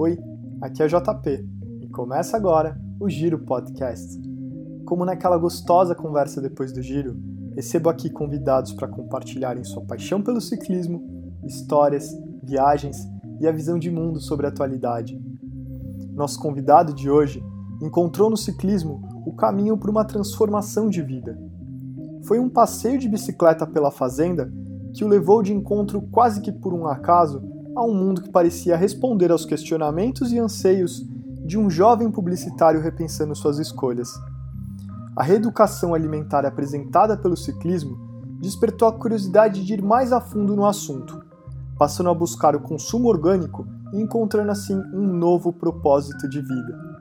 Oi, aqui é JP e começa agora o Giro Podcast. Como naquela gostosa conversa depois do giro, recebo aqui convidados para compartilharem sua paixão pelo ciclismo, histórias, viagens e a visão de mundo sobre a atualidade. Nosso convidado de hoje encontrou no ciclismo o caminho para uma transformação de vida. Foi um passeio de bicicleta pela fazenda que o levou de encontro quase que por um acaso a um mundo que parecia responder aos questionamentos e anseios de um jovem publicitário repensando suas escolhas. A reeducação alimentar apresentada pelo ciclismo despertou a curiosidade de ir mais a fundo no assunto, passando a buscar o consumo orgânico e encontrando assim um novo propósito de vida.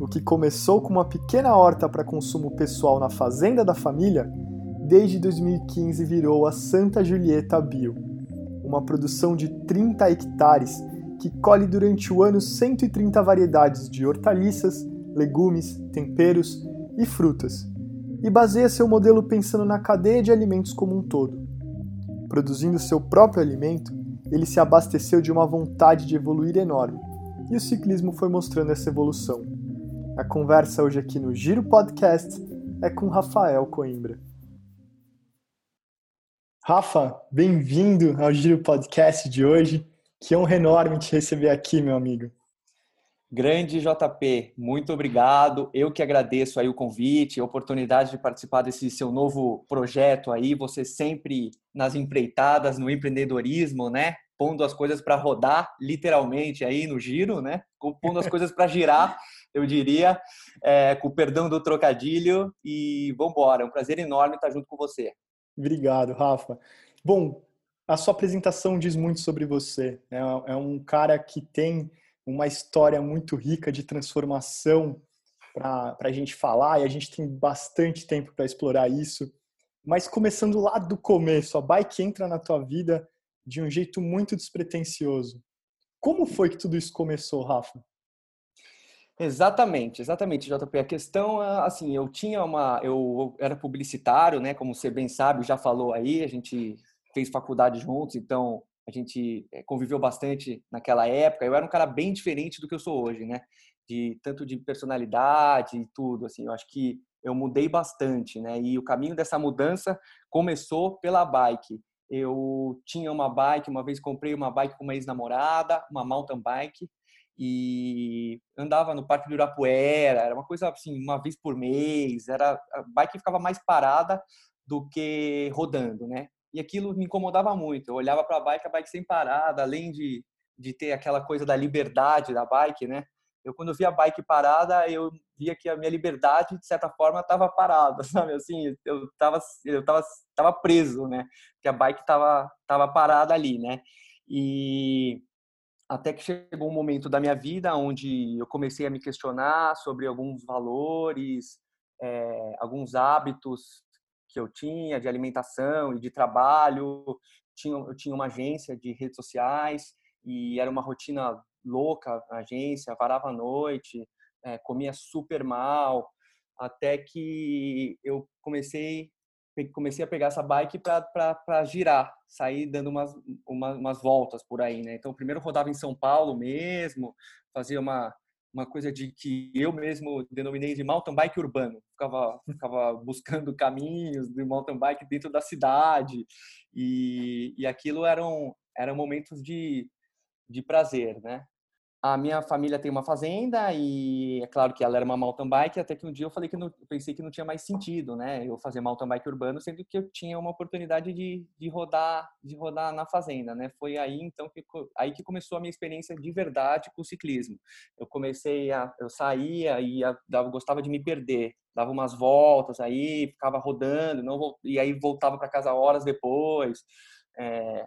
O que começou com uma pequena horta para consumo pessoal na fazenda da família, desde 2015 virou a Santa Julieta Bio, uma produção de 30 hectares que colhe durante o ano 130 variedades de hortaliças, legumes, temperos e frutas, e baseia seu modelo pensando na cadeia de alimentos como um todo. Produzindo seu próprio alimento, ele se abasteceu de uma vontade de evoluir enorme, e o ciclismo foi mostrando essa evolução. A conversa hoje aqui no Giro Podcast é com Rafael Coimbra. Rafa, bem-vindo ao Giro Podcast de hoje. Que honra enorme te receber aqui, meu amigo. Grande JP, muito obrigado. Eu que agradeço aí o convite, a oportunidade de participar desse seu novo projeto aí. Você sempre nas empreitadas, no empreendedorismo, né? Pondo as coisas para rodar, literalmente aí no giro, né? Pondo as coisas para girar, eu diria, é, com o perdão do trocadilho. E vamos embora. É um prazer enorme estar junto com você. Obrigado, Rafa. Bom, a sua apresentação diz muito sobre você. É, é um cara que tem uma história muito rica de transformação para a gente falar e a gente tem bastante tempo para explorar isso. Mas começando lá do começo, a bike entra na tua vida de um jeito muito despretensioso. Como foi que tudo isso começou, Rafa? Exatamente, exatamente, JP. A questão, assim, eu tinha uma, eu era publicitário, né? Como você bem sabe, já falou aí, a gente fez faculdade juntos, então a gente eh, conviveu bastante naquela época. Eu era um cara bem diferente do que eu sou hoje, né? De tanto de personalidade e tudo, assim. Eu acho que eu mudei bastante, né? E o caminho dessa mudança começou pela bike. Eu tinha uma bike, uma vez comprei uma bike com uma ex-namorada, uma mountain bike, e andava no Parque do Ibirapuera, era uma coisa assim, uma vez por mês, era a bike ficava mais parada do que rodando, né? E aquilo me incomodava muito. Eu olhava para a bike, a bike sem parada, além de, de ter aquela coisa da liberdade da bike, né? Eu quando via a bike parada, eu via que a minha liberdade de certa forma estava parada, sabe? Assim, eu estava eu tava, tava preso, né? Que a bike estava tava parada ali, né? E até que chegou um momento da minha vida onde eu comecei a me questionar sobre alguns valores, é, alguns hábitos que eu tinha de alimentação e de trabalho. Tinha, eu tinha uma agência de redes sociais e era uma rotina louca a agência, varava à noite, é, comia super mal, até que eu comecei comecei a pegar essa bike para girar, sair dando umas, umas, umas, voltas por aí, né? Então, primeiro rodava em São Paulo mesmo, fazia uma, uma coisa de que eu mesmo denominei de mountain bike urbano. Ficava, ficava buscando caminhos de mountain bike dentro da cidade e, e aquilo eram, eram momentos de, de prazer, né? A minha família tem uma fazenda e é claro que ela era uma mountain bike, até que um dia eu falei que não, eu pensei que não tinha mais sentido, né? Eu fazer mountain bike urbano, sendo que eu tinha uma oportunidade de, de rodar, de rodar na fazenda, né? Foi aí então que aí que começou a minha experiência de verdade com o ciclismo. Eu comecei a eu saía e a, eu gostava de me perder, dava umas voltas aí, ficava rodando, não e aí voltava para casa horas depois. É,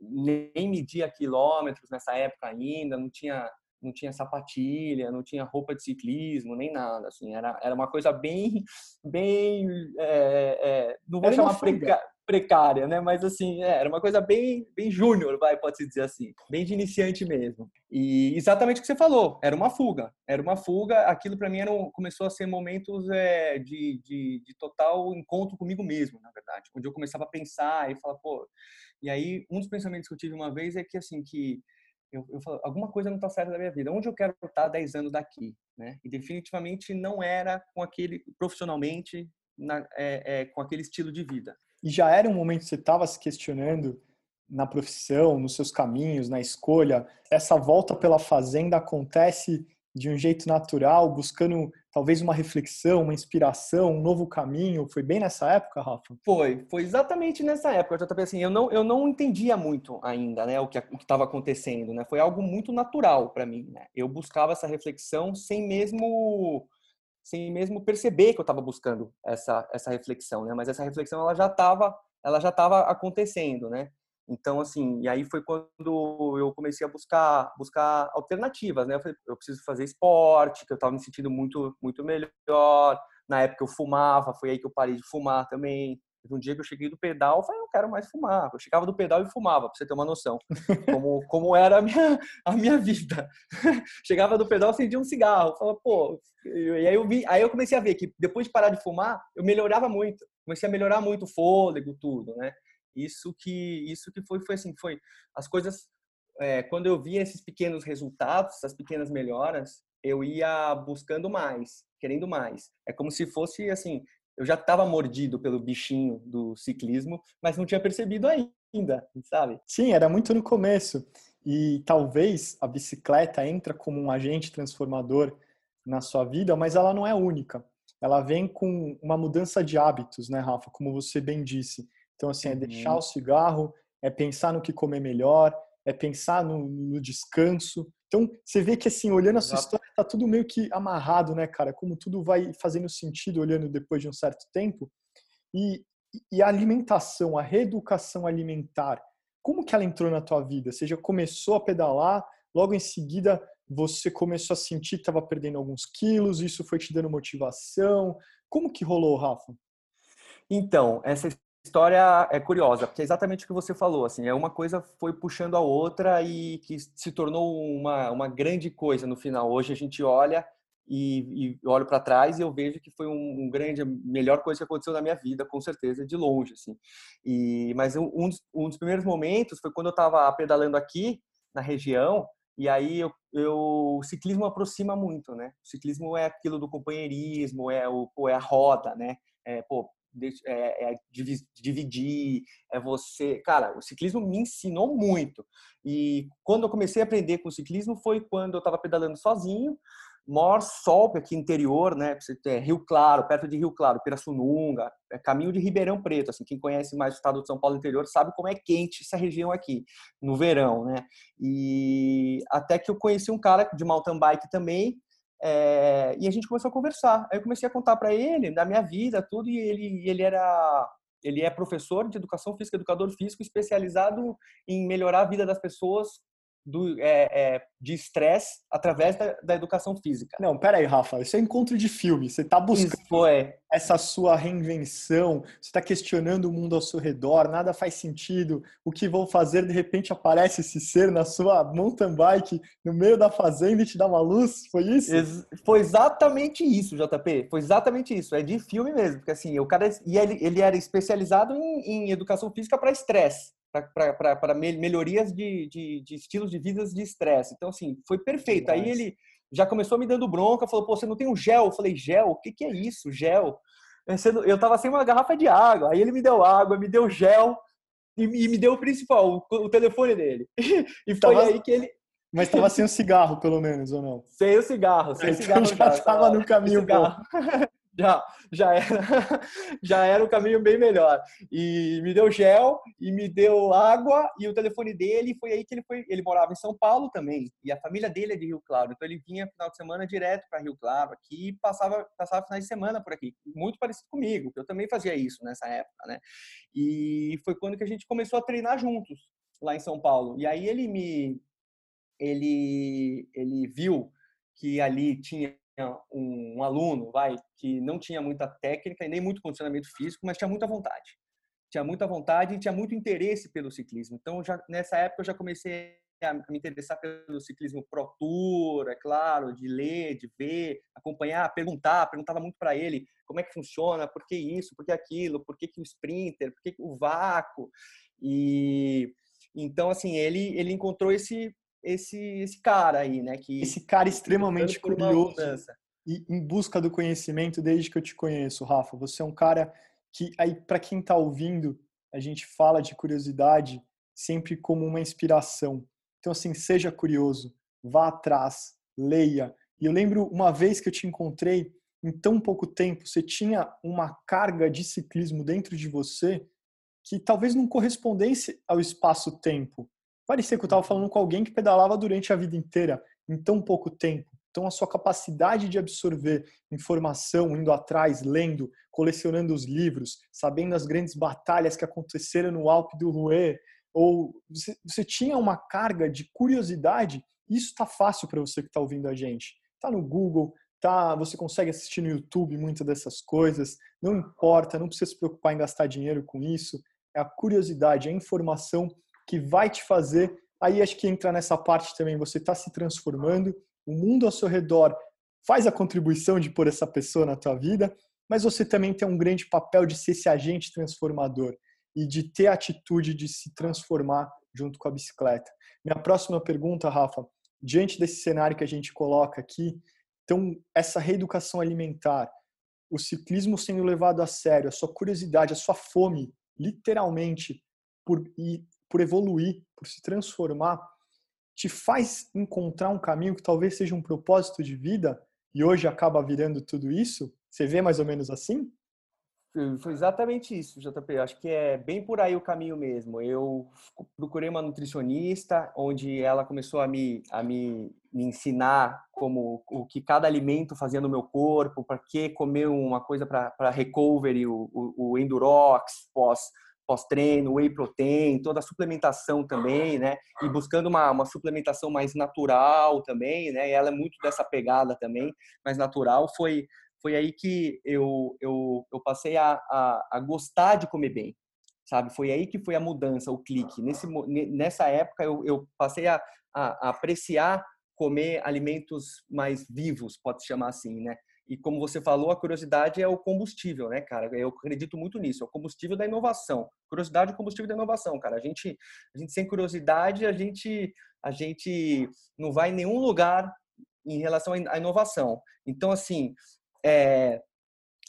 nem media quilômetros nessa época ainda, não tinha não tinha sapatilha, não tinha roupa de ciclismo, nem nada, assim, era, era uma coisa bem, bem, é, é, não vou era chamar preca, precária, né, mas assim, é, era uma coisa bem, bem júnior, vai, pode-se dizer assim, bem de iniciante mesmo. E exatamente o que você falou, era uma fuga, era uma fuga, aquilo para mim era um, começou a ser momentos é, de, de, de total encontro comigo mesmo, na verdade, onde eu começava a pensar e falar, pô, e aí, um dos pensamentos que eu tive uma vez é que, assim, que eu, eu falo, alguma coisa não está certa na minha vida. Onde eu quero estar 10 anos daqui, né? E definitivamente não era com aquele profissionalmente na, é, é, com aquele estilo de vida. E já era um momento que você estava se questionando na profissão, nos seus caminhos, na escolha. Essa volta pela fazenda acontece de um jeito natural, buscando talvez uma reflexão, uma inspiração, um novo caminho? Foi bem nessa época, Rafa? Foi, foi exatamente nessa época. Eu assim, eu não, eu não entendia muito ainda, né, o que estava acontecendo, né? Foi algo muito natural para mim, né? Eu buscava essa reflexão sem mesmo sem mesmo perceber que eu estava buscando essa essa reflexão, né? Mas essa reflexão ela já estava ela já estava acontecendo, né? Então, assim, e aí foi quando eu comecei a buscar, buscar alternativas, né? Eu falei, eu preciso fazer esporte, que eu estava me sentindo muito, muito melhor. Na época eu fumava, foi aí que eu parei de fumar também. Um dia que eu cheguei do pedal, eu falei, não quero mais fumar. Eu chegava do pedal e fumava, pra você ter uma noção. Como, como era a minha, a minha vida. chegava do pedal, acendia um cigarro. Falava, pô... E aí eu, vi, aí eu comecei a ver que depois de parar de fumar, eu melhorava muito. Comecei a melhorar muito o fôlego, tudo, né? Isso que isso que foi foi assim, foi as coisas é, quando eu via esses pequenos resultados, essas pequenas melhoras, eu ia buscando mais, querendo mais. É como se fosse assim, eu já estava mordido pelo bichinho do ciclismo, mas não tinha percebido ainda, sabe? Sim, era muito no começo. E talvez a bicicleta entra como um agente transformador na sua vida, mas ela não é única. Ela vem com uma mudança de hábitos, né, Rafa? Como você bem disse. Então, assim, é deixar uhum. o cigarro, é pensar no que comer melhor, é pensar no, no descanso. Então, você vê que, assim, olhando a sua Exato. história, tá tudo meio que amarrado, né, cara? Como tudo vai fazendo sentido olhando depois de um certo tempo. E, e a alimentação, a reeducação alimentar, como que ela entrou na tua vida? Você já começou a pedalar, logo em seguida você começou a sentir que estava perdendo alguns quilos, isso foi te dando motivação. Como que rolou, Rafa? Então, essa história é curiosa, porque é exatamente o que você falou, assim, é uma coisa foi puxando a outra e que se tornou uma, uma grande coisa no final. Hoje a gente olha e, e olho para trás e eu vejo que foi um, um, grande, a melhor coisa que aconteceu na minha vida, com certeza, de longe, assim. E, mas um, dos, um dos primeiros momentos foi quando eu estava pedalando aqui na região e aí eu, eu, o ciclismo aproxima muito, né? O ciclismo é aquilo do companheirismo, é o é a roda, né? É, pô, é, é dividir, é você. Cara, o ciclismo me ensinou muito. E quando eu comecei a aprender com o ciclismo foi quando eu estava pedalando sozinho, maior sol aqui interior, né? Rio Claro, perto de Rio Claro, Pirassununga, é caminho de Ribeirão Preto. Assim, quem conhece mais o estado de São Paulo interior sabe como é quente essa região aqui no verão, né? E até que eu conheci um cara de mountain bike também é, e a gente começou a conversar. Aí eu comecei a contar para ele da minha vida, tudo, e ele, ele era ele é professor de educação física, educador físico especializado em melhorar a vida das pessoas do, é, é, de estresse através da, da, educação física. Não, pera aí, Rafa, isso é encontro de filme. Você está buscando essa sua reinvenção, você está questionando o mundo ao seu redor, nada faz sentido. O que vou fazer? De repente aparece esse ser na sua mountain bike no meio da fazenda e te dá uma luz? Foi isso? Ex foi exatamente isso, JP. Foi exatamente isso. É de filme mesmo, porque assim, o cara e ele, ele era especializado em, em educação física para estresse para melhorias de, de, de, estilos de vida de estresse. Então, assim, foi perfeito. Aí ele já começou me dando bronca, falou, pô, você não tem um gel? Eu falei, gel? O que, que é isso, gel? Eu tava sem uma garrafa de água. Aí ele me deu água, me deu gel e, me deu o principal, o, telefone dele. E foi tava... aí que ele... Mas estava sem o cigarro, pelo menos, ou não? Sem o cigarro, sem o então cigarro. já estava no caminho bom. já, já, era, já era um caminho bem melhor. E me deu gel, e me deu água, e o telefone dele, foi aí que ele foi. Ele morava em São Paulo também, e a família dele é de Rio Claro. Então ele vinha final de semana direto para Rio Claro aqui e passava, passava finais de semana por aqui. Muito parecido comigo, eu também fazia isso nessa época, né? E foi quando que a gente começou a treinar juntos lá em São Paulo. E aí ele me. Ele, ele viu que ali tinha um, aluno, vai, que não tinha muita técnica e nem muito condicionamento físico, mas tinha muita vontade. Tinha muita vontade e tinha muito interesse pelo ciclismo. Então, já, nessa época, eu já comecei a me interessar pelo ciclismo Pro Tour, é claro, de ler, de ver, acompanhar, perguntar, perguntava muito para ele como é que funciona, por que isso, por que aquilo, por que, que o sprinter, por que o vácuo. E então assim, ele ele encontrou esse esse esse cara aí, né? Que esse cara extremamente curioso e em busca do conhecimento desde que eu te conheço, Rafa. Você é um cara que aí para quem está ouvindo, a gente fala de curiosidade sempre como uma inspiração. Então assim, seja curioso, vá atrás, leia. E eu lembro uma vez que eu te encontrei, em tão pouco tempo, você tinha uma carga de ciclismo dentro de você que talvez não correspondesse ao espaço-tempo. Parecia que eu estava falando com alguém que pedalava durante a vida inteira, em tão pouco tempo. Então, a sua capacidade de absorver informação, indo atrás, lendo, colecionando os livros, sabendo as grandes batalhas que aconteceram no Alpe do Rouet, ou você, você tinha uma carga de curiosidade, isso está fácil para você que está ouvindo a gente. Está no Google, tá, você consegue assistir no YouTube muitas dessas coisas, não importa, não precisa se preocupar em gastar dinheiro com isso é a curiosidade, é a informação que vai te fazer. Aí acho que entra nessa parte também, você está se transformando, o mundo ao seu redor faz a contribuição de pôr essa pessoa na tua vida, mas você também tem um grande papel de ser esse agente transformador e de ter a atitude de se transformar junto com a bicicleta. Minha próxima pergunta, Rafa, diante desse cenário que a gente coloca aqui, então essa reeducação alimentar, o ciclismo sendo levado a sério, a sua curiosidade, a sua fome literalmente por, por evoluir, por se transformar, te faz encontrar um caminho que talvez seja um propósito de vida e hoje acaba virando tudo isso? Você vê mais ou menos assim? Foi exatamente isso, JP. Acho que é bem por aí o caminho mesmo. Eu procurei uma nutricionista, onde ela começou a me, a me, me ensinar como o que cada alimento fazia no meu corpo, para que comer uma coisa para recovery, o, o, o Endurox pós pós-treino, whey protein, toda a suplementação também, né? E buscando uma, uma suplementação mais natural também, né? E ela é muito dessa pegada também, mais natural. Foi foi aí que eu, eu, eu passei a, a, a, gostar de comer bem, sabe? Foi aí que foi a mudança, o clique. Nesse, nessa época, eu, eu passei a, a, a apreciar comer alimentos mais vivos, pode chamar assim, né? E como você falou, a curiosidade é o combustível, né, cara? Eu acredito muito nisso, é o combustível da inovação. Curiosidade é o combustível da inovação, cara. A gente, a gente sem curiosidade, a gente, a gente não vai em nenhum lugar em relação à inovação. Então, assim, é,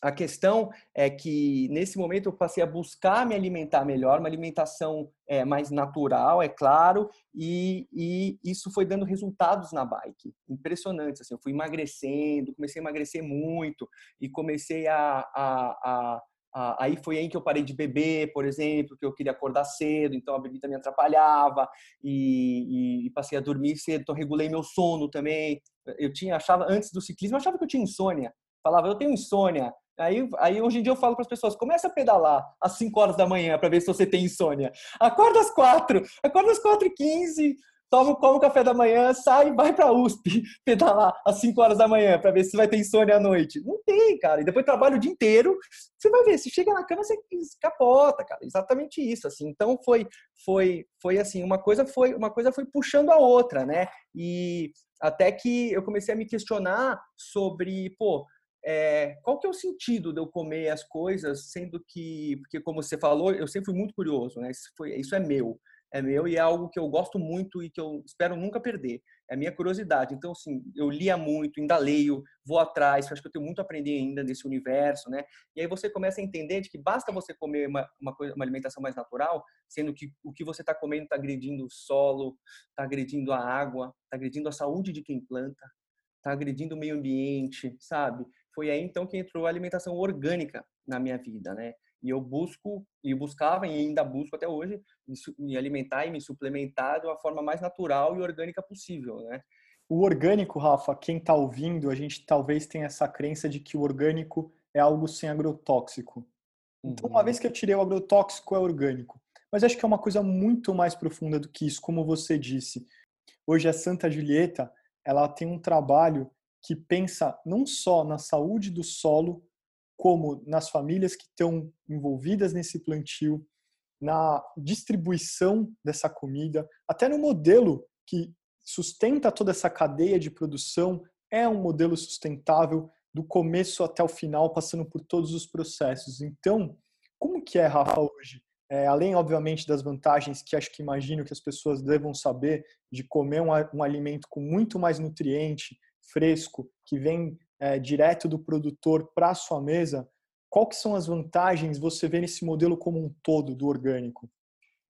a questão é que nesse momento eu passei a buscar me alimentar melhor, uma alimentação é, mais natural, é claro, e, e, isso foi dando resultados na bike, impressionantes. Assim, eu fui emagrecendo, comecei a emagrecer muito e comecei a, a, a, aí foi aí que eu parei de beber, por exemplo, que eu queria acordar cedo, então a bebida me atrapalhava e, e, e passei a dormir cedo, então regulei meu sono também. Eu tinha achava antes do ciclismo, eu achava que eu tinha insônia falava, eu tenho insônia. Aí, aí hoje em dia eu falo para as pessoas, começa a pedalar às 5 horas da manhã para ver se você tem insônia. Acorda às 4, acorda às 4 e 15, toma, come o café da manhã, sai e vai para a USP pedalar às 5 horas da manhã para ver se vai ter insônia à noite. Não tem, cara. E depois trabalha o dia inteiro, você vai ver, se chega na cama você capota, cara. Exatamente isso, assim. Então foi foi foi assim, uma coisa foi uma coisa foi puxando a outra, né? E até que eu comecei a me questionar sobre, pô, é, qual que é o sentido de eu comer as coisas, sendo que, porque como você falou, eu sempre fui muito curioso, né? Isso, foi, isso é meu, é meu e é algo que eu gosto muito e que eu espero nunca perder. É a minha curiosidade. Então, assim, eu lia muito, ainda leio, vou atrás, acho que eu tenho muito a aprender ainda nesse universo, né? E aí você começa a entender de que basta você comer uma, uma, coisa, uma alimentação mais natural, sendo que o que você está comendo está agredindo o solo, está agredindo a água, está agredindo a saúde de quem planta, está agredindo o meio ambiente, sabe? Foi aí então que entrou a alimentação orgânica na minha vida, né? E eu busco, e buscava e ainda busco até hoje, me alimentar e me suplementar de uma forma mais natural e orgânica possível, né? O orgânico, Rafa, quem está ouvindo, a gente talvez tenha essa crença de que o orgânico é algo sem agrotóxico. Então, uma uhum. vez que eu tirei o agrotóxico, é orgânico. Mas acho que é uma coisa muito mais profunda do que isso, como você disse. Hoje a Santa Julieta, ela tem um trabalho que pensa não só na saúde do solo, como nas famílias que estão envolvidas nesse plantio, na distribuição dessa comida, até no modelo que sustenta toda essa cadeia de produção, é um modelo sustentável do começo até o final, passando por todos os processos. Então, como que é, Rafa, hoje? é, além, obviamente, das vantagens que acho que imagino que as pessoas devam saber de comer um, um alimento com muito mais nutriente, fresco, que vem é, direto do produtor para sua mesa, qual que são as vantagens você vê nesse modelo como um todo do orgânico?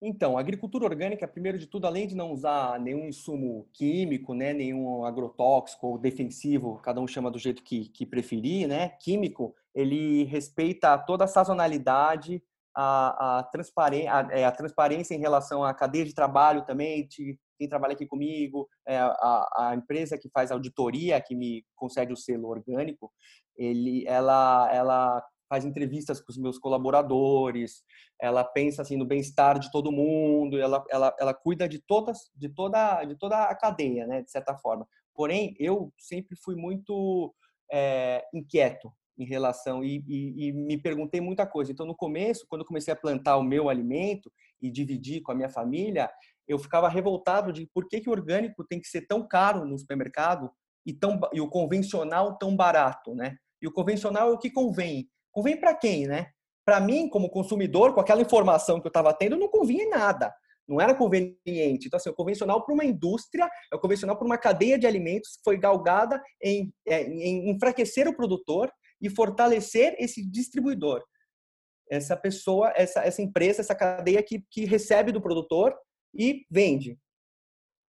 Então, a agricultura orgânica, primeiro de tudo, além de não usar nenhum insumo químico, né, nenhum agrotóxico ou defensivo, cada um chama do jeito que, que preferir, né, químico, ele respeita toda a sazonalidade, a, a, transparência, a, é, a, transparência em relação à cadeia de trabalho também, quem trabalha aqui comigo, é, a, a, empresa que faz auditoria, que me concede o selo orgânico, ele, ela, ela faz entrevistas com os meus colaboradores, ela pensa assim no bem-estar de todo mundo, ela, ela, ela cuida de todas de toda de toda a cadeia, né, de certa forma. Porém, eu sempre fui muito é, inquieto em relação e, e, e, me perguntei muita coisa. Então, no começo, quando eu comecei a plantar o meu alimento e dividir com a minha família, eu ficava revoltado de por que, que o orgânico tem que ser tão caro no supermercado e, tão, e o convencional tão barato, né? E o convencional é o que convém. Convém para quem, né? Para mim, como consumidor, com aquela informação que eu estava tendo, não convinha em nada. Não era conveniente. Então, assim, o convencional para uma indústria, é o convencional para uma cadeia de alimentos que foi galgada em, é, em enfraquecer o produtor e fortalecer esse distribuidor. Essa pessoa, essa, essa empresa, essa cadeia que, que recebe do produtor e vende.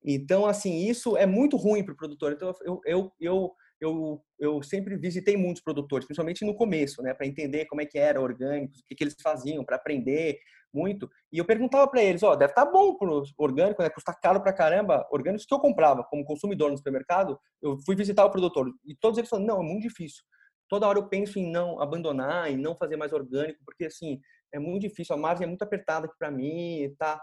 Então, assim, isso é muito ruim para o produtor. Então, eu, eu, eu, eu, eu sempre visitei muitos produtores, principalmente no começo, né, para entender como é que era orgânicos, o que, que eles faziam, para aprender muito. E eu perguntava para eles, ó, oh, deve estar tá bom pro orgânico, né, custa caro para caramba. Orgânicos que eu comprava como consumidor no supermercado, eu fui visitar o produtor e todos eles falaram, não, é muito difícil toda hora eu penso em não abandonar, em não fazer mais orgânico, porque assim, é muito difícil, a margem é muito apertada aqui para mim, tá?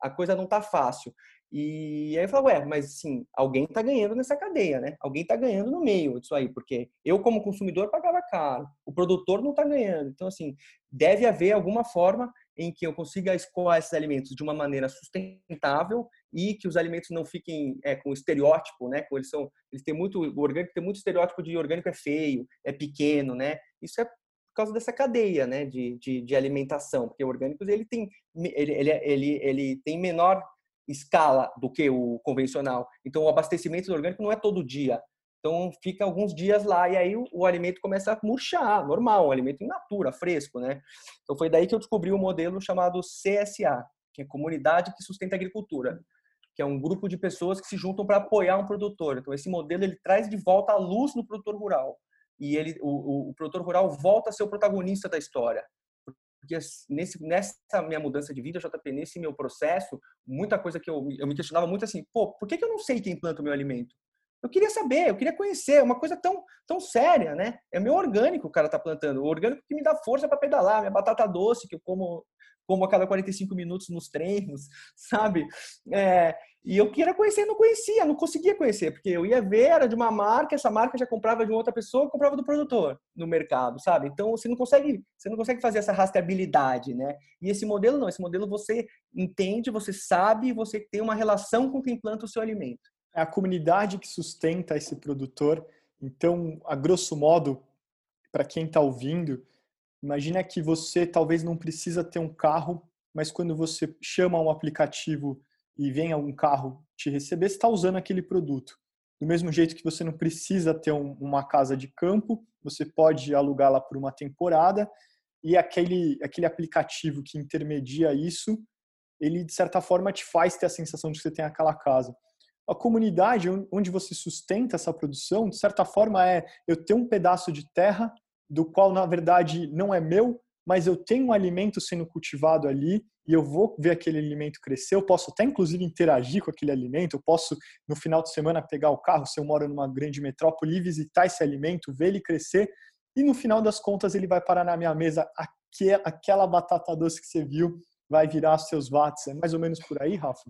A coisa não tá fácil. E aí eu falo, ué, mas assim, alguém tá ganhando nessa cadeia, né? Alguém tá ganhando no meio disso aí, porque eu como consumidor pagava caro, o produtor não tá ganhando. Então assim, deve haver alguma forma em que eu consiga escoar esses alimentos de uma maneira sustentável e que os alimentos não fiquem é, com estereótipo, né? Eles são, eles têm muito, o orgânico tem muito estereótipo de orgânico é feio, é pequeno, né? Isso é por causa dessa cadeia, né? De, de, de alimentação, porque o orgânico ele tem, ele, ele, ele, ele tem menor escala do que o convencional. Então o abastecimento do orgânico não é todo dia. Então fica alguns dias lá e aí o, o, alimento começa a murchar, normal, um alimento in natura, fresco, né? Então foi daí que eu descobri o um modelo chamado CSA, que é Comunidade que Sustenta a Agricultura, que é um grupo de pessoas que se juntam para apoiar um produtor. Então esse modelo ele traz de volta a luz no produtor rural e ele o, o, produtor rural volta a ser o protagonista da história porque nesse, nessa minha mudança de vida, JP, nesse meu processo, muita coisa que eu, eu me questionava muito assim, pô, por que, que eu não sei quem planta o meu alimento? Eu queria saber, eu queria conhecer, é uma coisa tão, tão séria, né? É meu orgânico o cara tá plantando, o orgânico que me dá força para pedalar, minha batata doce que eu como como a cada 45 minutos nos treinos, sabe? É, e eu queria conhecer, não conhecia, não conseguia conhecer, porque eu ia ver, era de uma marca, essa marca já comprava de outra pessoa, comprava do produtor no mercado, sabe? Então você não consegue, você não consegue fazer essa rastreabilidade, né? E esse modelo não, esse modelo você entende, você sabe, você tem uma relação com quem planta o seu alimento é a comunidade que sustenta esse produtor. Então, a grosso modo, para quem está ouvindo, imagina que você talvez não precisa ter um carro, mas quando você chama um aplicativo e vem algum carro te receber, você está usando aquele produto. Do mesmo jeito que você não precisa ter um, uma casa de campo, você pode alugá-la por uma temporada e aquele, aquele aplicativo que intermedia isso, ele de certa forma te faz ter a sensação de que você tem aquela casa a comunidade onde você sustenta essa produção, de certa forma, é eu tenho um pedaço de terra do qual, na verdade, não é meu, mas eu tenho um alimento sendo cultivado ali e eu vou ver aquele alimento crescer. Eu posso até, inclusive, interagir com aquele alimento. Eu posso, no final de semana, pegar o carro, se eu moro numa grande metrópole, e visitar esse alimento, ver ele crescer. E, no final das contas, ele vai parar na minha mesa. Aquela batata doce que você viu vai virar seus watts. É mais ou menos por aí, Rafa?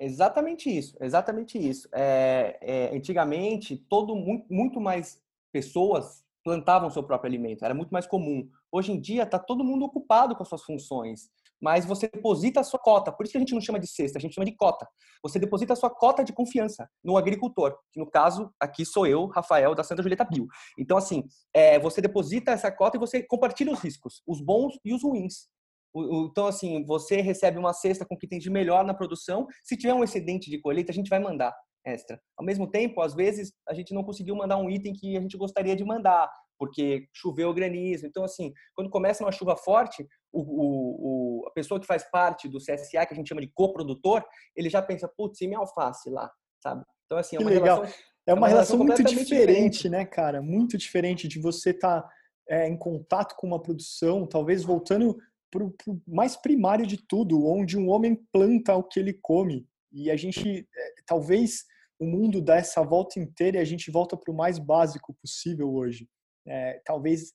Exatamente isso, exatamente isso. É, é, antigamente, todo muito, mais pessoas plantavam seu próprio alimento, era muito mais comum. Hoje em dia, está todo mundo ocupado com as suas funções, mas você deposita a sua cota. Por isso que a gente não chama de cesta, a gente chama de cota. Você deposita a sua cota de confiança no agricultor, que no caso aqui sou eu, Rafael, da Santa Julieta Bio. Então, assim, é, você deposita essa cota e você compartilha os riscos, os bons e os ruins. Então, assim, você recebe uma cesta com o que tem de melhor na produção. Se tiver um excedente de colheita, a gente vai mandar extra. Ao mesmo tempo, às vezes, a gente não conseguiu mandar um item que a gente gostaria de mandar, porque choveu o granizo. Então, assim, quando começa uma chuva forte, o, o, o, a pessoa que faz parte do CSA, que a gente chama de coprodutor, ele já pensa, putz, e minha alface lá, sabe? Então, assim, é uma relação... É uma, é uma relação, relação muito diferente, diferente, né, cara? Muito diferente de você estar tá, é, em contato com uma produção, talvez voltando para o mais primário de tudo, onde um homem planta o que ele come. E a gente, é, talvez o mundo dá essa volta inteira e a gente volta para o mais básico possível hoje. É, talvez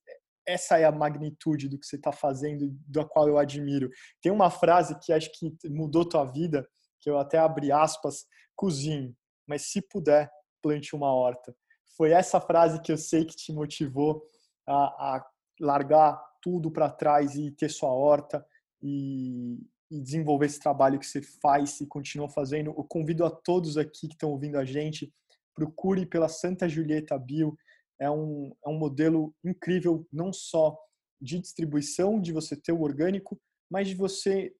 essa é a magnitude do que você está fazendo, da qual eu admiro. Tem uma frase que acho que mudou tua vida, que eu até abri aspas, cozinhe, mas se puder, plante uma horta. Foi essa frase que eu sei que te motivou a, a largar tudo para trás e ter sua horta e, e desenvolver esse trabalho que você faz e continua fazendo. Eu convido a todos aqui que estão ouvindo a gente, procure pela Santa Julieta Bio. É um, é um modelo incrível, não só de distribuição, de você ter o orgânico, mas de você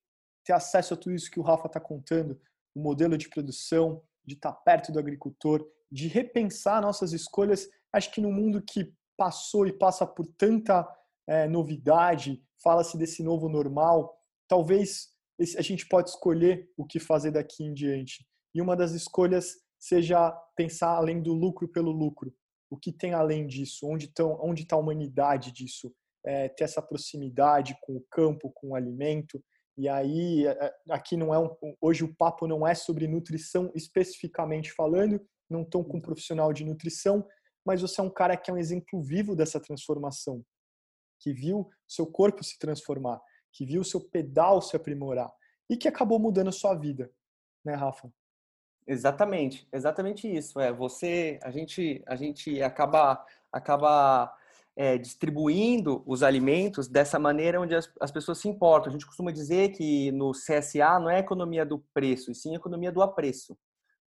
ter acesso a tudo isso que o Rafa está contando, o modelo de produção, de estar tá perto do agricultor, de repensar nossas escolhas. Acho que no mundo que passou e passa por tanta é, novidade, fala-se desse novo normal, talvez a gente pode escolher o que fazer daqui em diante. E uma das escolhas seja pensar além do lucro pelo lucro. O que tem além disso? Onde está onde tá a humanidade disso? É, ter essa proximidade com o campo, com o alimento. E aí, é, é, aqui não é um, hoje o papo não é sobre nutrição especificamente falando, não estou com um profissional de nutrição, mas você é um cara que é um exemplo vivo dessa transformação, que viu seu corpo se transformar, que viu seu pedal se aprimorar e que acabou mudando a sua vida, né, Rafa? Exatamente, exatamente isso. É você, a gente, a gente acaba, acaba é, distribuindo os alimentos dessa maneira onde as, as, pessoas se importam. A gente costuma dizer que no CSA não é economia do preço, e sim economia do apreço.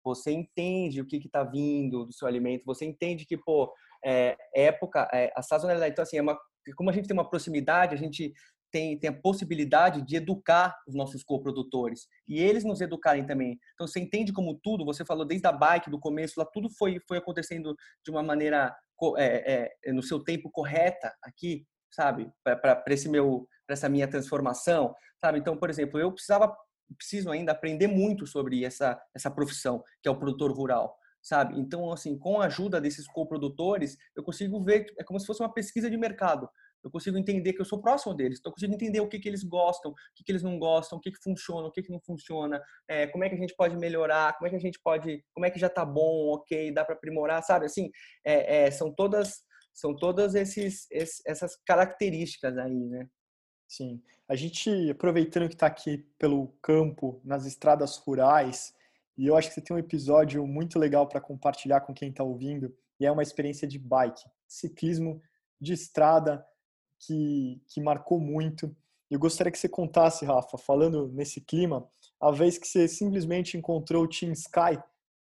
Você entende o que está vindo do seu alimento, você entende que, pô, é, época, é, a sazonalidade, então assim, é uma, como a gente tem uma proximidade, a gente tem, tem a possibilidade de educar os nossos coprodutores e eles nos educarem também. Então você entende como tudo, você falou desde a bike, do começo, lá tudo foi, foi acontecendo de uma maneira é, é, no seu tempo correta aqui, sabe? Para esse meu, para essa minha transformação, sabe? Então, por exemplo, eu precisava, preciso ainda aprender muito sobre essa essa profissão que é o produtor rural sabe? Então, assim, com a ajuda desses coprodutores, eu consigo ver, é como se fosse uma pesquisa de mercado eu consigo entender que eu sou próximo deles, então eu consigo entender o que, que eles gostam, o que, que eles não gostam, o que, que funciona, o que, que não funciona, é, como é que a gente pode melhorar, como é que a gente pode, como é que já tá bom, ok, dá para aprimorar, sabe? Assim, é, é, são todas são todas esses, esses, essas características aí, né? Sim. A gente, aproveitando que está aqui pelo campo, nas estradas rurais, e eu acho que você tem um episódio muito legal para compartilhar com quem está ouvindo, e é uma experiência de bike, ciclismo de estrada, que, que marcou muito. Eu gostaria que você contasse, Rafa, falando nesse clima, a vez que você simplesmente encontrou o Team Sky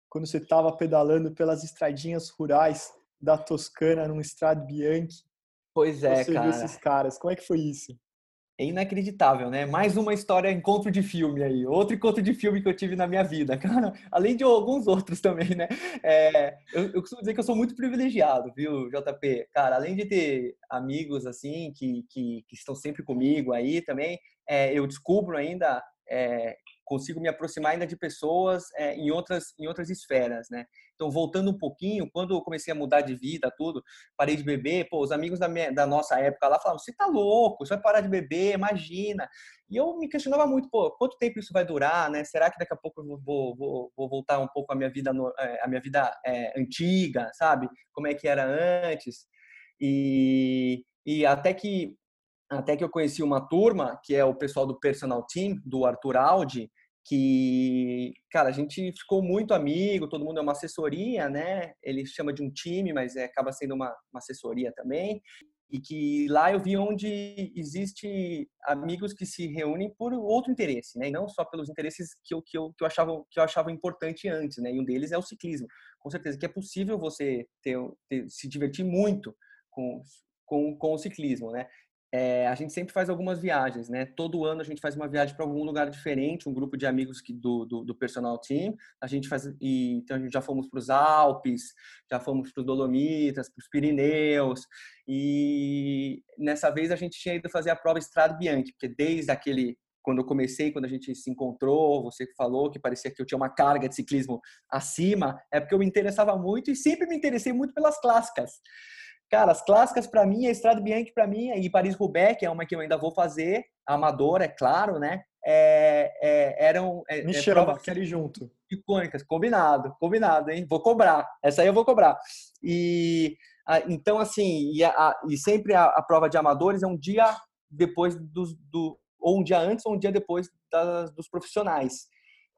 quando você estava pedalando pelas estradinhas rurais da Toscana num Strade Bianchi. Pois é, você cara. Você viu esses caras. Como é que foi isso? É inacreditável, né? Mais uma história, encontro de filme aí. Outro encontro de filme que eu tive na minha vida, cara. Além de alguns outros também, né? É, eu, eu, costumo dizer que eu sou muito privilegiado, viu, JP? Cara, além de ter amigos, assim, que, que, que estão sempre comigo aí também, é, eu descubro ainda é, consigo me aproximar ainda de pessoas é, em outras em outras esferas, né? Então voltando um pouquinho, quando eu comecei a mudar de vida, tudo, parei de beber, pô, os amigos da, minha, da nossa época lá falavam: "Você tá louco? Você vai parar de beber? Imagina". E eu me questionava muito, pô, quanto tempo isso vai durar, né? Será que daqui a pouco eu vou, vou, vou voltar um pouco à minha vida a minha vida é, antiga, sabe? Como é que era antes? E e até que até que eu conheci uma turma, que é o pessoal do Personal Team, do Arthur Aldi, que, cara, a gente ficou muito amigo, todo mundo é uma assessoria, né? Ele chama de um time, mas é, acaba sendo uma, uma assessoria também. E que lá eu vi onde existe amigos que se reúnem por outro interesse, né? E não só pelos interesses que eu, que eu, que eu, achava, que eu achava importante antes, né? E um deles é o ciclismo. Com certeza que é possível você ter, ter se divertir muito com, com, com o ciclismo, né? É, a gente sempre faz algumas viagens, né? Todo ano a gente faz uma viagem para algum lugar diferente, um grupo de amigos que, do, do, do, personal team. A gente faz, e, então a gente já fomos para os Alpes, já fomos para os Dolomitas, para os Pirineus, e nessa vez a gente tinha ido fazer a prova Estrada Bianchi, porque desde aquele quando eu comecei, quando a gente se encontrou, você falou que parecia que eu tinha uma carga de ciclismo acima, é porque eu me interessava muito e sempre me interessei muito pelas clássicas. Cara, as clássicas para mim, a Estrada Bianchi para mim e Paris-Roubaix, que é uma que eu ainda vou fazer, amadora, é claro, né? É, é, eram é, Me é, chama, quero ir junto. Icônicas, combinado, combinado, hein? Vou cobrar, essa aí eu vou cobrar. E então assim, e, a, e sempre a, a, prova de amadores é um dia depois dos, do ou um dia antes ou um dia depois das, dos profissionais.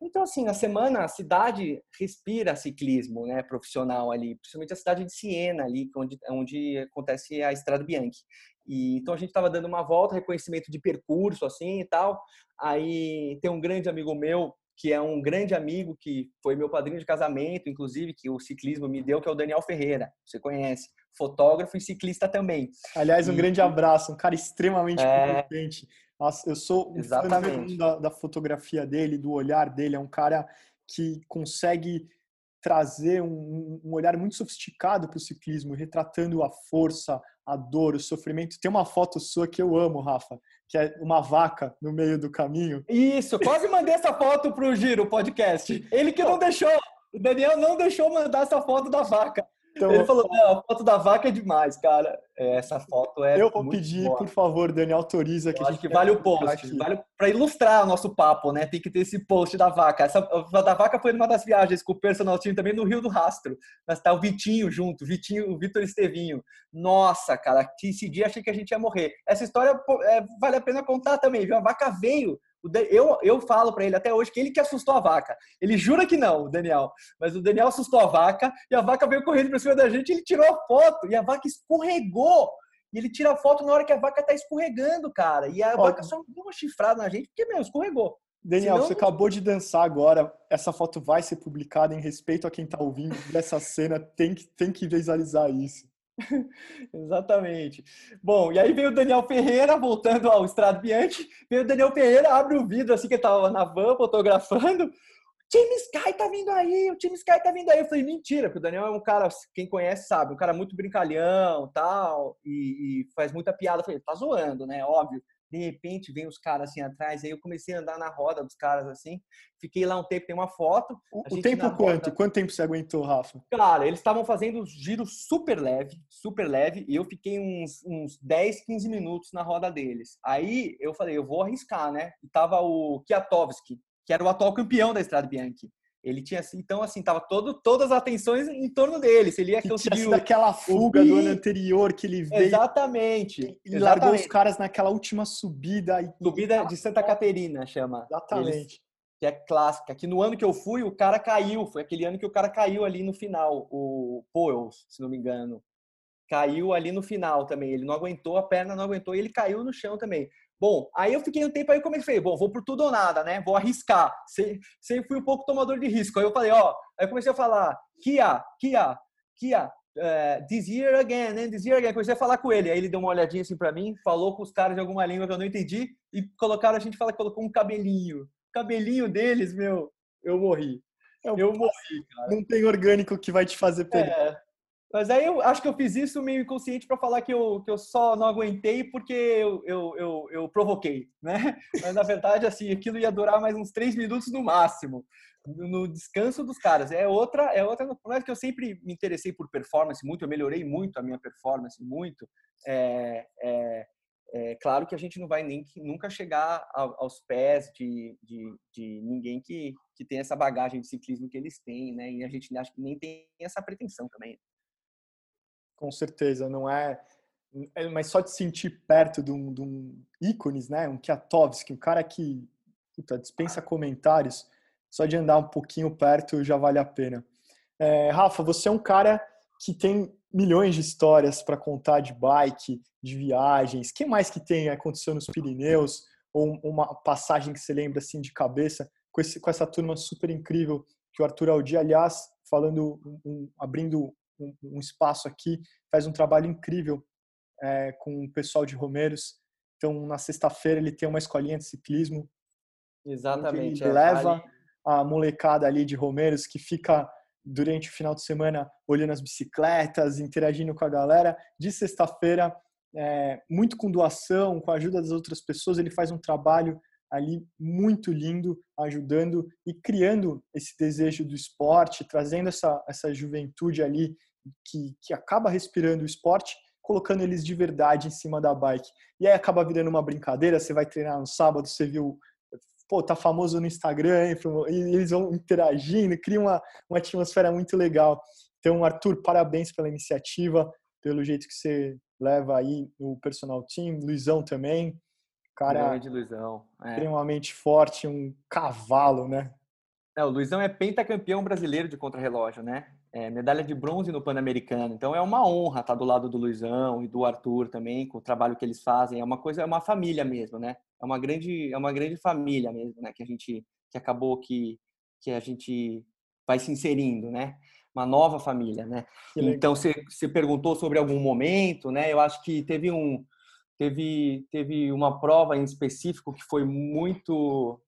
Então, assim, na semana a cidade respira ciclismo né, profissional ali, principalmente a cidade de Siena, ali, onde, onde acontece a Estrada Bianchi. E, então, a gente estava dando uma volta, reconhecimento de percurso, assim, e tal. Aí tem um grande amigo meu, que é um grande amigo, que foi meu padrinho de casamento, inclusive, que o ciclismo me deu, que é o Daniel Ferreira. Você conhece. Fotógrafo e ciclista também. Aliás, um e... grande abraço, um cara extremamente é... competente eu sou um fã da, da fotografia dele, do olhar dele. É um cara que consegue trazer um, um olhar muito sofisticado para o ciclismo, retratando a força, a dor, o sofrimento. Tem uma foto sua que eu amo, Rafa, que é uma vaca no meio do caminho. Isso, quase mandei essa foto para o Giro Podcast. Ele que não deixou, o Daniel não deixou mandar essa foto da vaca. Então, ele falou, não, a foto da vaca é demais, cara. É, essa foto é. Eu vou pedir, boa. por favor, Dani, autoriza que. Eu acho que vale o post. Vale para ilustrar o nosso papo, né? Tem que ter esse post da vaca. Essa a da vaca foi numa das viagens com o personal team também no Rio do Rastro. Mas tá o Vitinho junto, Vitinho, o Vitor Estevinho. Nossa, cara, que esse dia achei que a gente ia morrer. Essa história é, vale a pena contar também, viu? A vaca veio eu, eu falo para ele até hoje que ele que assustou a vaca. Ele jura que não, o Daniel. Mas o Daniel assustou a vaca e a vaca veio correndo para cima da gente. ele tirou a foto e a vaca escorregou. E ele tira a foto na hora que a vaca tá escorregando, cara. E a Ó, vaca só deu uma chifrada na gente porque, meu, escorregou. Daniel, Senão... você acabou de dançar agora. Essa foto vai ser publicada em respeito a quem tá ouvindo dessa cena. Tem que, tem que visualizar isso. Exatamente. Bom, e aí veio o Daniel Ferreira, voltando ao Estrado Bianchi, veio o Daniel Ferreira, abre o vidro assim que estava na van fotografando. O time Sky tá vindo aí, o time Sky tá vindo aí. Eu falei, mentira, porque o Daniel é um cara, quem conhece sabe, um cara muito brincalhão tal, e, e faz muita piada. Eu falei, tá zoando, né? Óbvio de repente vem os caras assim atrás, aí eu comecei a andar na roda dos caras assim, fiquei lá um tempo, tem uma foto. O tempo quanto? Roda... Quanto tempo você aguentou, Rafa? Cara, eles estavam fazendo giro super leve, super leve, e eu fiquei uns, uns 10, 15 minutos na roda deles. Aí eu falei, eu vou arriscar, né? E tava o Kiatowski, que era o atual campeão da Estrada Bianchi. Ele tinha assim, então assim, tava todo, todas as atenções em torno dele. Se ele ia que conseguir aquela fuga do ano anterior que ele veio. Exatamente. Ele exatamente. largou os caras naquela última subida. E... Subida de Santa Caterina, chama. Exatamente. Eles, que é clássica. Que no ano que eu fui, o cara caiu. Foi aquele ano que o cara caiu ali no final. O Poels, se não me engano. Caiu ali no final também. Ele não aguentou, a perna não aguentou e ele caiu no chão também. Bom, aí eu fiquei um tempo aí comecei, bom, vou por tudo ou nada, né? Vou arriscar. Sempre, sempre fui um pouco tomador de risco. Aí eu falei, ó, aí eu comecei a falar, Kia, Kia, Kia, uh, this year again, né? This year again. Comecei a falar com ele. Aí ele deu uma olhadinha assim para mim, falou com os caras de alguma língua que eu não entendi e colocaram, a gente fala que colocou um cabelinho. O cabelinho deles, meu, eu morri. Eu, eu morri, cara. Não tem orgânico que vai te fazer pegar. É, mas aí eu acho que eu fiz isso meio inconsciente para falar que eu, que eu só não aguentei porque eu, eu, eu, eu, provoquei, né? Mas na verdade, assim, aquilo ia durar mais uns três minutos no máximo, no descanso dos caras. É outra, é outra. Por mais que eu sempre me interessei por performance muito, eu melhorei muito a minha performance, muito. É, é, é claro que a gente não vai nem nunca chegar aos pés de, de, de ninguém que, que tem essa bagagem de ciclismo que eles têm, né? E a gente acho que nem tem essa pretensão também. Com certeza, não é, é. Mas só de sentir perto de um, de um ícones, né? Um Kiatowski, um cara que puta, dispensa comentários, só de andar um pouquinho perto já vale a pena. É, Rafa, você é um cara que tem milhões de histórias para contar de bike, de viagens. que mais que tem aconteceu nos Pirineus? Ou uma passagem que você lembra assim de cabeça com, esse, com essa turma super incrível que o Arthur Aldi, aliás, falando, um, abrindo um, um espaço aqui, faz um trabalho incrível é, com o pessoal de Romeiros. Então, na sexta-feira, ele tem uma escolinha de ciclismo. Exatamente. Ele é, leva vale... a molecada ali de Romeiros que fica durante o final de semana olhando as bicicletas, interagindo com a galera. De sexta-feira, é, muito com doação, com a ajuda das outras pessoas, ele faz um trabalho ali muito lindo, ajudando e criando esse desejo do esporte, trazendo essa, essa juventude ali que, que acaba respirando o esporte, colocando eles de verdade em cima da bike. E aí acaba virando uma brincadeira, você vai treinar no sábado, você viu, pô, tá famoso no Instagram, e eles vão interagindo, cria uma, uma atmosfera muito legal. Então, Arthur, parabéns pela iniciativa, pelo jeito que você leva aí o personal team, Luizão também, cara Grande Luizão. É. extremamente forte, um cavalo, né? É, o Luizão é pentacampeão brasileiro de contrarrelógio, né? É, medalha de bronze no Pan-Americano. Então é uma honra estar do lado do Luizão e do Arthur também, com o trabalho que eles fazem. É uma coisa, é uma família mesmo, né? É uma grande, é uma grande família mesmo, né? Que a gente, que acabou que, que a gente vai se inserindo, né? Uma nova família, né? Então você, você perguntou sobre algum momento, né? Eu acho que teve um, teve, teve uma prova em específico que foi muito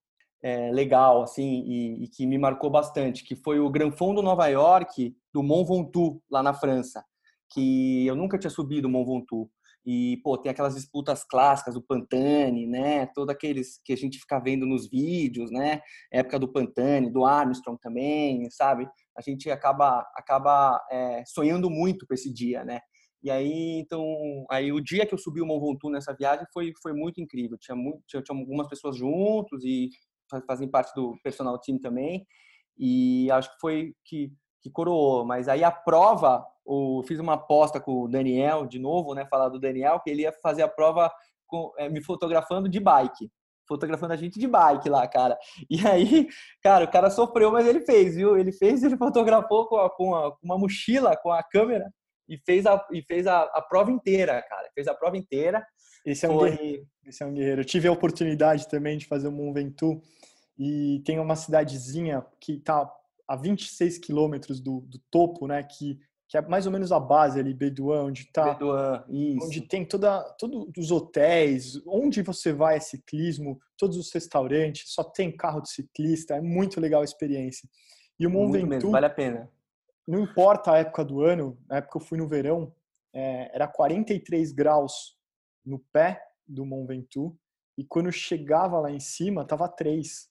é, legal, assim, e, e, que me marcou bastante, que foi o Gran Fondo Nova York do Mont Ventoux, lá na França, que eu nunca tinha subido o Mont Ventoux. E, pô, tem aquelas disputas clássicas do Pantane, né? Todos aqueles que a gente fica vendo nos vídeos, né? Época do Pantane, do Armstrong também, sabe? A gente acaba, acaba é, sonhando muito com esse dia, né? E aí, então, aí o dia que eu subi o Mont Ventoux nessa viagem foi, foi muito incrível. Tinha, muito, tinha, tinha algumas pessoas juntos e fazem parte do personal team também. E acho que foi que, que coroou. Mas aí a prova, eu fiz uma aposta com o Daniel, de novo, né? Falar do Daniel, que ele ia fazer a prova com, é, me fotografando de bike. Fotografando a gente de bike lá, cara. E aí, cara, o cara sofreu, mas ele fez, viu? Ele fez, ele fotografou com, a, com, a, com uma mochila, com a câmera e fez a, e fez a, a prova inteira, cara. Fez a prova inteira. Esse é, um Foi... guerreiro. Esse é um guerreiro. Eu tive a oportunidade também de fazer o Mont Ventoux e tem uma cidadezinha que está a 26 quilômetros do, do topo, né? Que, que é mais ou menos a base ali, Bedouin, onde tá, Bedouin, isso. onde tem toda, todos os hotéis, onde você vai é ciclismo, todos os restaurantes, só tem carro de ciclista, é muito legal a experiência. E o Mont Ventoux, mesmo, vale a pena não importa a época do ano, na época eu fui no verão, é, era 43 graus no pé do Mont Ventoux e quando chegava lá em cima tava 3.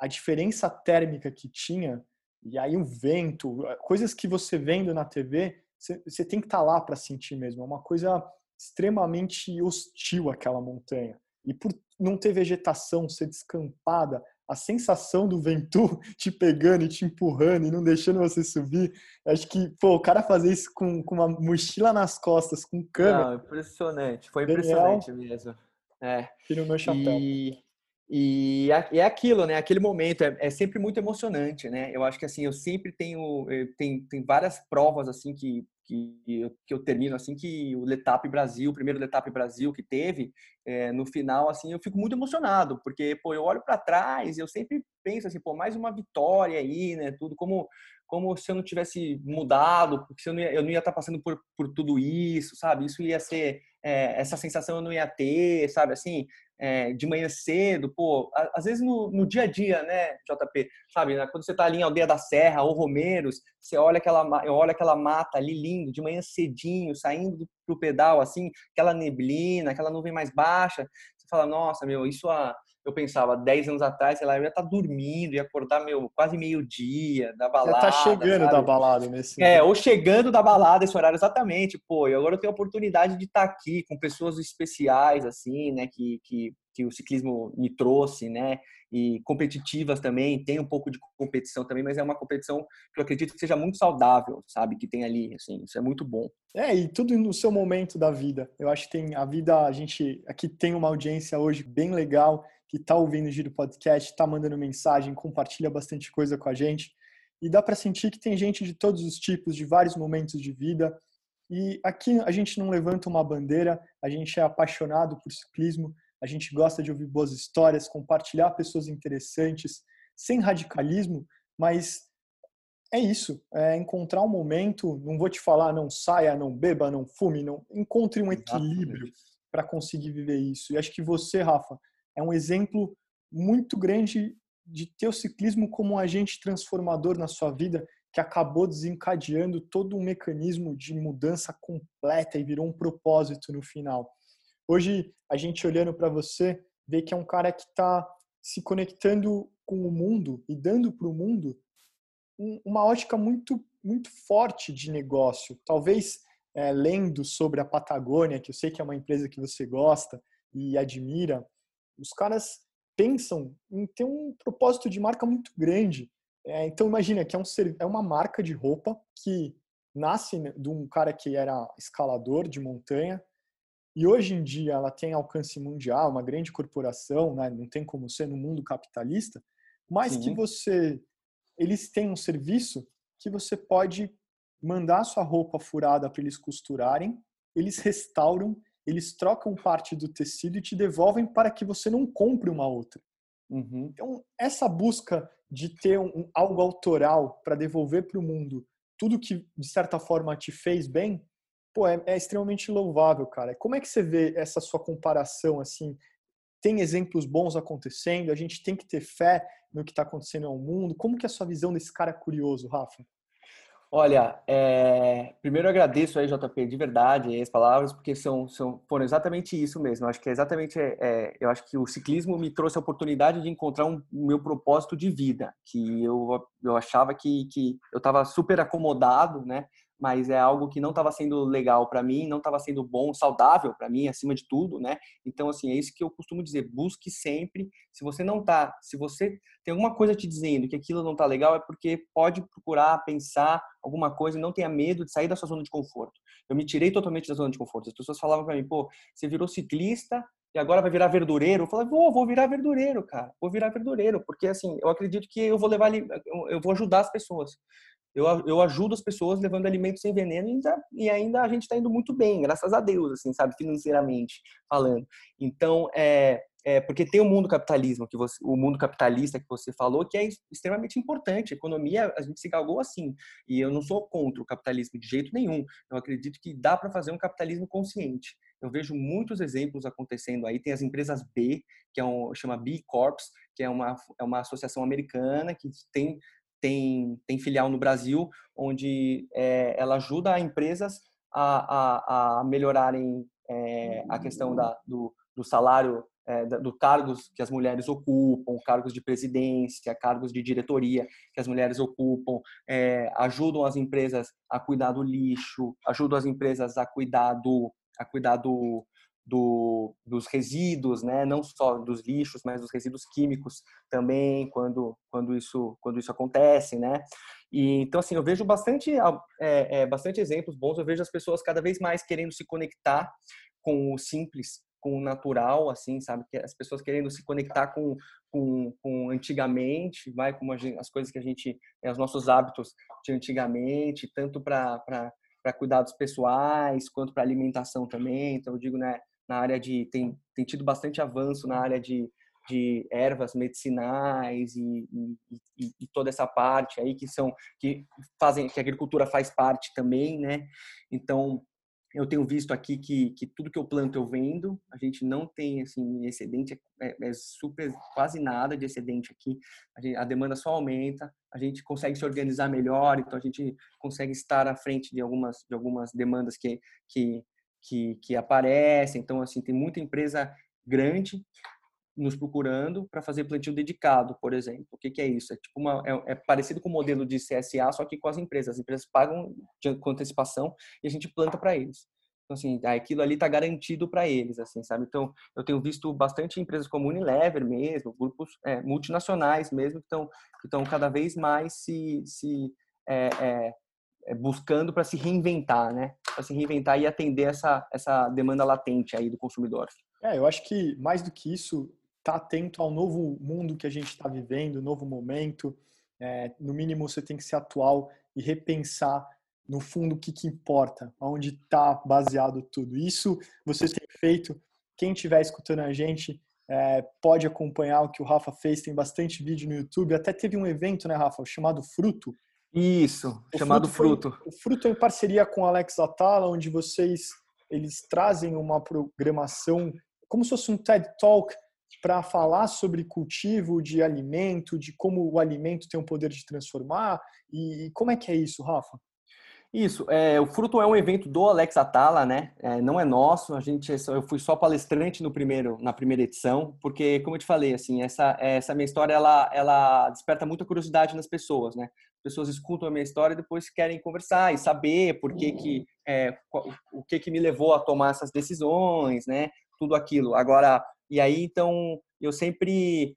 A diferença térmica que tinha e aí o vento, coisas que você vendo na TV, você tem que estar tá lá para sentir mesmo. É uma coisa extremamente hostil aquela montanha. E por não ter vegetação, ser descampada, a sensação do Ventu te pegando e te empurrando e não deixando você subir. Acho que, pô, o cara fazer isso com, com uma mochila nas costas, com câmera. Não, impressionante. Foi impressionante mesmo. É. Tira o meu chapéu. E, e é aquilo, né? Aquele momento é, é, sempre muito emocionante, né? Eu acho que assim, eu sempre tenho, tem, tem várias provas assim que que eu, que eu termino assim que o Letap Brasil, o primeiro Letap Brasil que teve, é, no final assim eu fico muito emocionado porque pô eu olho para trás e eu sempre penso assim pô mais uma vitória aí né tudo como como se eu não tivesse mudado porque eu não ia, eu não ia estar tá passando por, por tudo isso sabe? Isso ia ser é, essa sensação eu não ia ter sabe? Assim é, de manhã cedo, pô, às vezes no, no, dia a dia, né, JP, sabe, né, quando você tá ali em Aldeia da Serra ou Romeiros, você olha aquela, olha aquela mata ali lindo, de manhã cedinho, saindo pro pedal, assim, aquela neblina, aquela nuvem mais baixa, você fala, nossa, meu, isso a, eu pensava, 10 anos atrás, sei lá, eu ia estar tá dormindo, ia acordar meu, quase meio-dia da balada. Já tá chegando sabe? da balada nesse. É, ou chegando da balada esse horário, exatamente. Pô, e agora eu tenho a oportunidade de estar tá aqui com pessoas especiais, assim, né, que, que, que o ciclismo me trouxe, né, e competitivas também, tem um pouco de competição também, mas é uma competição que eu acredito que seja muito saudável, sabe, que tem ali, assim, isso é muito bom. É, e tudo no seu momento da vida. Eu acho que tem a vida, a gente aqui tem uma audiência hoje bem legal, que está ouvindo o Giro Podcast, está mandando mensagem, compartilha bastante coisa com a gente. E dá para sentir que tem gente de todos os tipos, de vários momentos de vida. E aqui a gente não levanta uma bandeira, a gente é apaixonado por ciclismo, a gente gosta de ouvir boas histórias, compartilhar pessoas interessantes, sem radicalismo, mas é isso, é encontrar um momento, não vou te falar não saia, não beba, não fume, não encontre um equilíbrio para conseguir viver isso. E acho que você, Rafa, é um exemplo muito grande de ter o ciclismo como um agente transformador na sua vida que acabou desencadeando todo um mecanismo de mudança completa e virou um propósito no final. Hoje, a gente olhando para você, vê que é um cara que está se conectando com o mundo e dando para o mundo uma ótica muito, muito forte de negócio. Talvez é, lendo sobre a Patagônia, que eu sei que é uma empresa que você gosta e admira, os caras pensam em ter um propósito de marca muito grande. É, então imagina que é, um, é uma marca de roupa que nasce de um cara que era escalador de montanha e hoje em dia ela tem alcance mundial, uma grande corporação, né? não tem como ser no mundo capitalista, mas Sim. que você eles têm um serviço que você pode mandar sua roupa furada para eles costurarem, eles restauram, eles trocam parte do tecido e te devolvem para que você não compre uma outra. Uhum. Então, essa busca de ter um, algo autoral para devolver para o mundo tudo que, de certa forma, te fez bem, pô, é, é, extremamente louvável, cara. Como é que você vê essa sua comparação, assim? Tem exemplos bons acontecendo, a gente tem que ter fé no que está acontecendo ao mundo. Como que é a sua visão desse cara curioso, Rafa? Olha, é... primeiro eu agradeço aí, JP, de verdade, as palavras, porque são, são, foram exatamente isso mesmo. Eu acho que é exatamente, é, eu acho que o ciclismo me trouxe a oportunidade de encontrar um meu propósito de vida, que eu, eu achava que, que eu estava super acomodado, né? Mas é algo que não estava sendo legal para mim, não estava sendo bom, saudável para mim, acima de tudo, né? Então, assim, é isso que eu costumo dizer, busque sempre, se você não tá, se você tem alguma coisa te dizendo que aquilo não tá legal, é porque pode procurar, pensar alguma coisa e não tenha medo de sair da sua zona de conforto. Eu me tirei totalmente da zona de conforto. As pessoas falavam para mim, pô, você virou ciclista e agora vai virar verdureiro. Eu falei, vou, vou virar verdureiro, cara. Vou virar verdureiro, porque assim, eu acredito que eu vou levar, eu vou ajudar as pessoas eu, eu ajudo as pessoas levando alimentos sem veneno e ainda, e ainda a gente está indo muito bem, graças a Deus, assim, sabe, financeiramente falando. Então, é, é porque tem o mundo capitalismo que você, o mundo capitalista que você falou, que é extremamente importante. A economia a gente se galgou assim, e eu não sou contra o capitalismo de jeito nenhum. Eu acredito que dá para fazer um capitalismo consciente. Eu vejo muitos exemplos acontecendo aí. Tem as empresas B, que é um chama B Corps, que é uma é uma associação americana que tem tem, tem filial no Brasil, onde é, ela ajuda empresas a, a, a melhorarem é, a questão da, do, do salário, é, do cargos que as mulheres ocupam, cargos de presidência, cargos de diretoria que as mulheres ocupam, é, ajudam as empresas a cuidar do lixo, ajudam as empresas a cuidar do, a cuidar do, do, dos resíduos, né? não só dos lixos, mas dos resíduos químicos também, quando, quando, isso, quando isso acontece. Né? E, então, assim, eu vejo bastante, é, é, bastante exemplos bons, eu vejo as pessoas cada vez mais querendo se conectar com o simples, com o natural, assim, sabe? As pessoas querendo se conectar com, com, com antigamente, vai, gente, as coisas que a gente, né, os nossos hábitos de antigamente, tanto para para cuidados pessoais, quanto para alimentação também. Então, eu digo, né, na área de tem, tem tido bastante avanço na área de, de ervas medicinais e, e, e, toda essa parte aí que são que fazem que a agricultura faz parte também, né? Então eu tenho visto aqui que, que tudo que eu planto eu vendo. A gente não tem assim excedente, é, é super quase nada de excedente aqui. A, gente, a, demanda só aumenta. A gente consegue se organizar melhor, então a gente consegue estar à frente de algumas de algumas demandas que que que, que aparecem. Então, assim, tem muita empresa grande nos procurando para fazer plantio dedicado, por exemplo. O que, que é isso? É tipo uma é, é, parecido com o modelo de CSA, só que com as empresas. As empresas pagam com antecipação e a gente planta para eles. Então assim, aquilo ali está garantido para eles, assim, sabe? Então eu tenho visto bastante empresas como Unilever mesmo, grupos é, multinacionais mesmo que estão cada vez mais se se é é, buscando para se reinventar, né? Para se reinventar e atender essa, essa demanda latente aí do consumidor. É, eu acho que mais do que isso, tá atento ao novo mundo que a gente está vivendo, novo momento. É, no mínimo, você tem que ser atual e repensar no fundo o que, que importa, onde está baseado tudo. Isso vocês têm feito. Quem estiver escutando a gente é, pode acompanhar o que o Rafa fez. Tem bastante vídeo no YouTube. Até teve um evento, né, Rafa, chamado Fruto, Isso, o chamado Fruto. Fruto. o Fruto é em parceria com o Alex Atala, onde vocês eles trazem uma programação como se fosse um TED Talk para falar sobre cultivo de alimento, de como o alimento tem o poder de transformar. E como é que é isso, Rafa? Isso, é, o Fruto é um evento do Alex Atala, né? É, não é nosso. A gente, eu fui só palestrante no primeiro, na primeira edição, porque, como eu te falei, assim, essa, essa minha história ela, ela desperta muita curiosidade nas pessoas, né? As pessoas escutam a minha história e depois querem conversar e saber por que que é, o que que me levou a tomar essas decisões, né? Tudo aquilo. Agora, e aí então eu sempre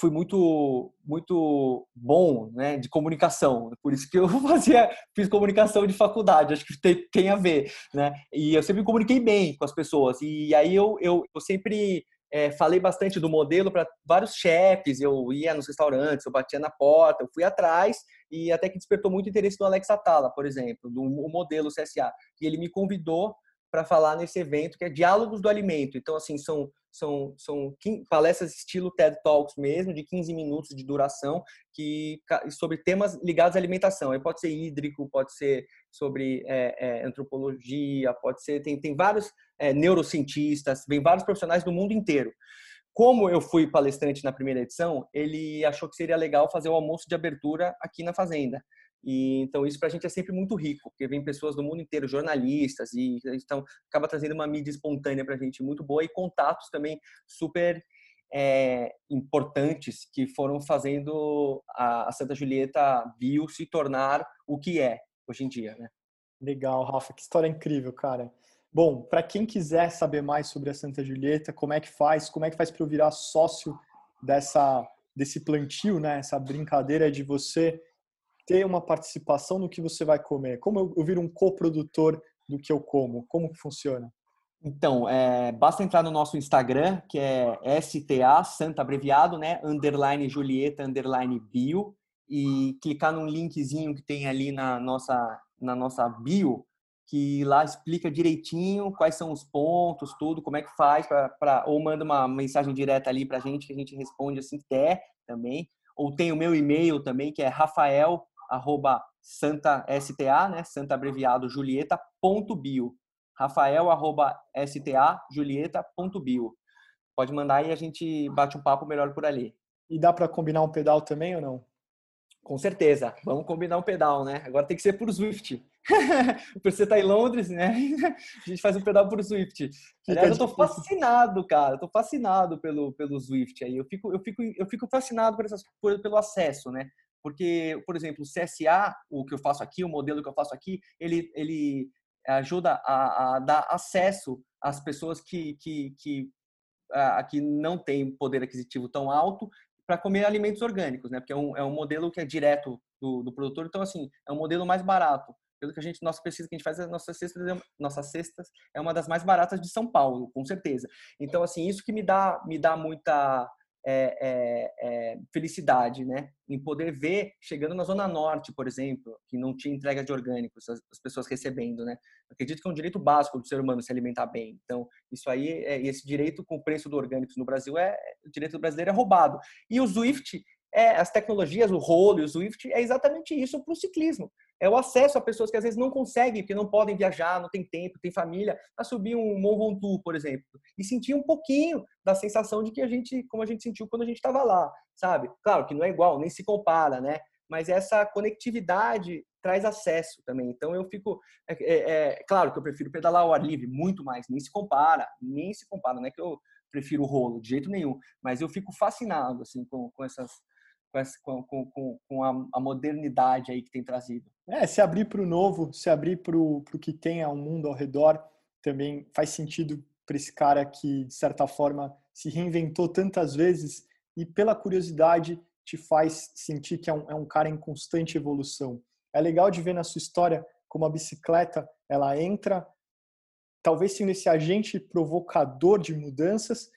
fui muito muito bom né de comunicação. Por isso que eu fazia fiz comunicação de faculdade acho que tem, tem a ver né. E eu sempre comuniquei bem com as pessoas. E aí eu eu, eu sempre é, falei bastante do modelo para vários chefes. Eu ia nos restaurantes eu batia na porta eu fui atrás e até que despertou muito interesse do Alex Atala por exemplo do modelo CSA e ele me convidou para falar nesse evento que é Diálogos do Alimento. Então, assim, são, são, são palestras estilo TED Talks mesmo, de 15 minutos de duração, que sobre temas ligados à alimentação. Aí pode ser hídrico, pode ser sobre é, é, antropologia, pode ser... Tem, tem vários é, neurocientistas, vem vários profissionais do mundo inteiro. Como eu fui palestrante na primeira edição, ele achou que seria legal fazer o almoço de abertura aqui na Fazenda. E, então, isso para a gente é sempre muito rico, porque vem pessoas do mundo inteiro, jornalistas, e então acaba trazendo uma mídia espontânea para a gente muito boa e contatos também super é, importantes que foram fazendo a, a Santa Julieta Bio se tornar o que é hoje em dia, né? Legal, Rafa, que história incrível, cara. Bom, para quem quiser saber mais sobre a Santa Julieta, como é que faz, como é que faz para eu virar sócio dessa desse plantio, né? Essa brincadeira de você ter uma participação no que você vai comer? Como eu, eu viro um coprodutor do que eu como? Como que funciona? Então, é, basta entrar no nosso Instagram, que é STA, Santa abreviado, né? Underline Julieta, underline bio, e clicar num linkzinho que tem ali na nossa, na nossa bio, que lá explica direitinho quais são os pontos, tudo, como é que faz, pra, pra ou manda uma mensagem direta ali pra gente, que a gente responde assim der também. Ou tem o meu e-mail também, que é rafael arroba santa sta, né, santa abreviado julieta ponto bio. Rafael arroba sta julieta ponto bio. Pode mandar e a gente bate um papo melhor por ali. E dá para combinar um pedal também ou não? Com certeza. Vamos combinar um pedal, né? Agora tem que ser por Swift. você tá em Londres, né? A gente faz um pedal por Swift. Aliás, eu tô fascinado, cara. Eu tô fascinado pelo, pelo Swift aí. Eu fico, eu fico, eu fico fascinado por essas, por, pelo acesso, né? Porque, por exemplo, o CSA, o que eu faço aqui, o modelo que eu faço aqui, ele, ele ajuda a, a dar acesso às pessoas que, que, que, a, que não têm poder aquisitivo tão alto para comer alimentos orgânicos, né? Porque é um, é um modelo que é direto do, do produtor, então, assim, é um modelo mais barato pelo que a gente, nossa pesquisa que a gente faz, nossas cestas, é nossas cestas é uma das mais baratas de São Paulo, com certeza. Então, assim, isso que me dá, me dá muita é, é, é, felicidade, né? Em poder ver, chegando na Zona Norte, por exemplo, que não tinha entrega de orgânicos, as, as pessoas recebendo, né? acredito que é um direito básico do ser humano se alimentar bem. Então, isso aí, é, esse direito com o preço do orgânico no Brasil, é o direito brasileiro é roubado. E o Swift, é, as tecnologias, o rolo e o Swift, é exatamente isso para o ciclismo é o acesso a pessoas que às vezes não conseguem, porque não podem viajar, não tem tempo, tem família, a subir um Mont Ventoux, por exemplo, e sentir um pouquinho da sensação de que a gente, como a gente sentiu quando a gente estava lá, sabe? Claro que não é igual, nem se compara, né? Mas essa conectividade traz acesso também. Então eu fico, é, é, é claro que eu prefiro pedalar ao ar livre muito mais, nem se compara, nem se compara, não é que eu prefiro o rolo de jeito nenhum, mas eu fico fascinado assim com, com essas com, com, com, com a, a, modernidade aí que tem trazido. É, se abrir para o novo, se abrir para o que tem ao mundo ao redor, também faz sentido para esse cara que, de certa forma, se reinventou tantas vezes e, pela curiosidade, te faz sentir que é um, é um cara em constante evolução. É legal de ver na sua história como a bicicleta, ela entra, talvez sendo esse agente provocador de mudanças,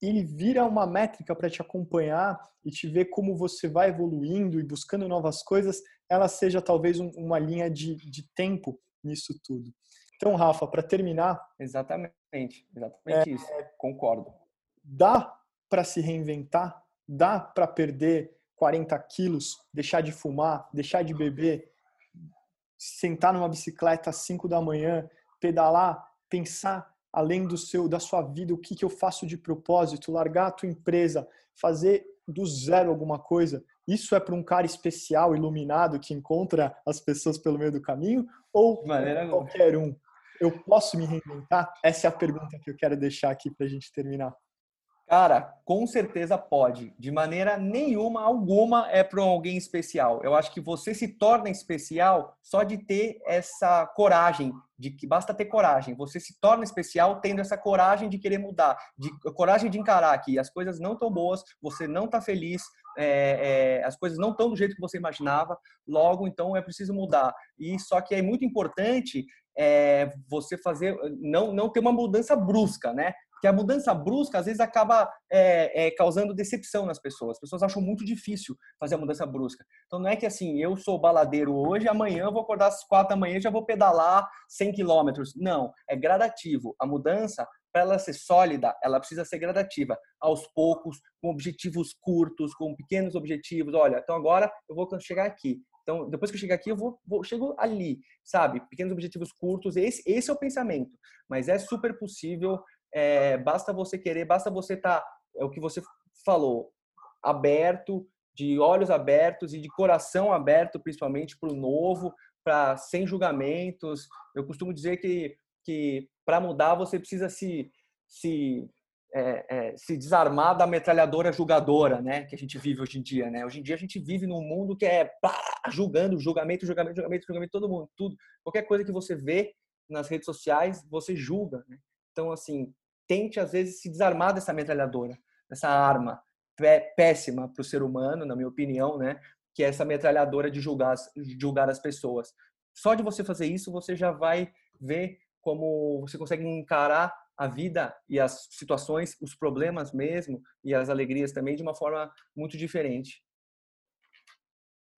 ele vira uma métrica para te acompanhar e te ver como você vai evoluindo e buscando novas coisas, ela seja talvez um, uma linha de, de tempo nisso tudo. Então, Rafa, para terminar. Exatamente, exatamente é, isso, concordo. Dá para se reinventar? Dá para perder 40 quilos, deixar de fumar, deixar de beber, sentar numa bicicleta às 5 da manhã, pedalar, pensar além do seu da sua vida, o que, que eu faço de propósito, largar a tua empresa, fazer do zero alguma coisa, isso é para um cara especial, iluminado, que encontra as pessoas pelo meio do caminho? Ou qualquer um? Eu posso me reinventar? Essa é a pergunta que eu quero deixar aqui para a gente terminar. Cara, com certeza pode. De maneira nenhuma, alguma é para alguém especial. Eu acho que você se torna especial só de ter essa coragem, de que basta ter coragem. Você se torna especial tendo essa coragem de querer mudar, de coragem de encarar que as coisas não estão boas, você não está feliz, é, é, as coisas não estão do jeito que você imaginava. Logo, então é preciso mudar. E só que é muito importante é, você fazer, não, não ter uma mudança brusca, né? Que a mudança brusca às vezes acaba é, é, causando decepção nas pessoas. As pessoas acham muito difícil fazer a mudança brusca. Então não é que assim, eu sou baladeiro hoje, amanhã eu vou acordar às quatro da manhã e já vou pedalar 100 quilômetros. Não, é gradativo. A mudança, para ela ser sólida, ela precisa ser gradativa, aos poucos, com objetivos curtos, com pequenos objetivos. Olha, então agora eu vou chegar aqui. Então, depois que eu chegar aqui, eu vou, vou chego ali, sabe? Pequenos objetivos curtos. Esse, esse é o pensamento. Mas é super possível é, basta você querer, basta você estar, tá, é o que você falou, aberto, de olhos abertos e de coração aberto, principalmente para o novo, para sem julgamentos. Eu costumo dizer que, que para mudar você precisa se, se, é, é, se desarmar da metralhadora julgadora, né? Que a gente vive hoje em dia, né? Hoje em dia a gente vive num mundo que é pá, julgando, julgamento, julgamento, julgamento, julgamento, todo mundo, tudo. Qualquer coisa que você vê nas redes sociais, você julga, né? Então, assim, tente, às vezes, se desarmar dessa metralhadora, dessa arma péssima para o ser humano, na minha opinião, né? Que é essa metralhadora de julgar, julgar as pessoas. Só de você fazer isso, você já vai ver como você consegue encarar a vida e as situações, os problemas mesmo e as alegrias também de uma forma muito diferente.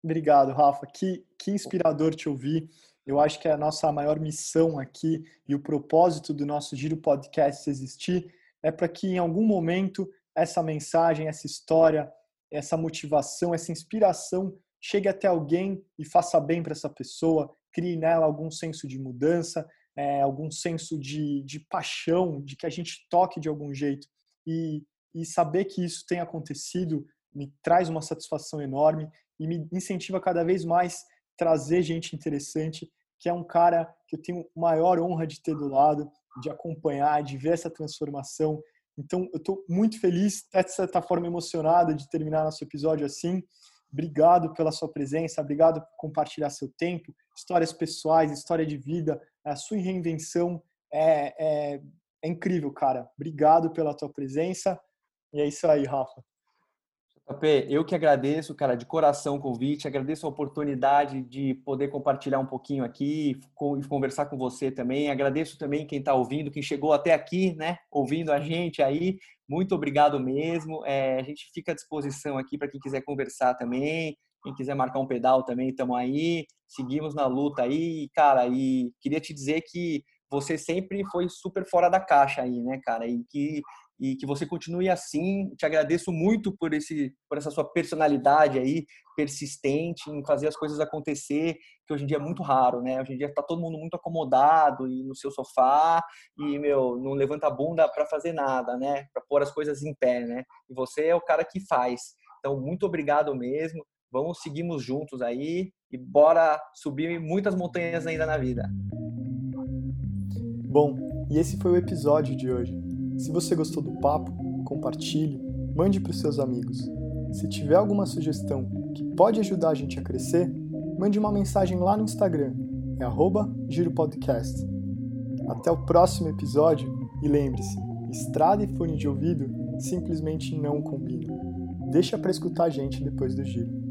Obrigado, Rafa. Que, que inspirador te ouvir. Eu acho que a nossa maior missão aqui e o propósito do nosso Giro Podcast existir é para que em algum momento essa mensagem, essa história, essa motivação, essa inspiração chegue até alguém e faça bem para essa pessoa, crie nela algum senso de mudança, é, algum senso de, de paixão, de que a gente toque de algum jeito. E, e saber que isso tem acontecido me traz uma satisfação enorme e me incentiva cada vez mais trazer gente interessante, que é um cara que eu tenho maior honra de ter do lado, de acompanhar, de ver essa transformação. Então, eu estou muito feliz, até de certa forma emocionado de terminar nosso episódio assim. Obrigado pela sua presença, obrigado por compartilhar seu tempo, histórias pessoais, história de vida, a sua reinvenção é, é, é incrível, cara. Obrigado pela tua presença. E é isso aí, Rafa. JP, eu que agradeço, cara, de coração o convite, agradeço a oportunidade de poder compartilhar um pouquinho aqui e conversar com você também. Agradeço também quem está ouvindo, quem chegou até aqui, né, ouvindo a gente aí. Muito obrigado mesmo. É, a gente fica à disposição aqui para quem quiser conversar também, quem quiser marcar um pedal também, estamos aí. Seguimos na luta aí, cara. E queria te dizer que você sempre foi super fora da caixa aí, né, cara? E que e que você continue assim. Te agradeço muito por esse por essa sua personalidade aí persistente em fazer as coisas acontecer, que hoje em dia é muito raro, né? Hoje em dia está todo mundo muito acomodado e no seu sofá e meu não levanta a bunda para fazer nada, né? Para pôr as coisas em pé, né? E você é o cara que faz. Então muito obrigado mesmo. Vamos seguimos juntos aí e bora subir muitas montanhas ainda na vida. Bom, e esse foi o episódio de hoje. Se você gostou do papo, compartilhe, mande para os seus amigos. Se tiver alguma sugestão que pode ajudar a gente a crescer, mande uma mensagem lá no Instagram, é @giropodcast. Até o próximo episódio e lembre-se, estrada e fone de ouvido simplesmente não combinam. Deixa para escutar a gente depois do giro.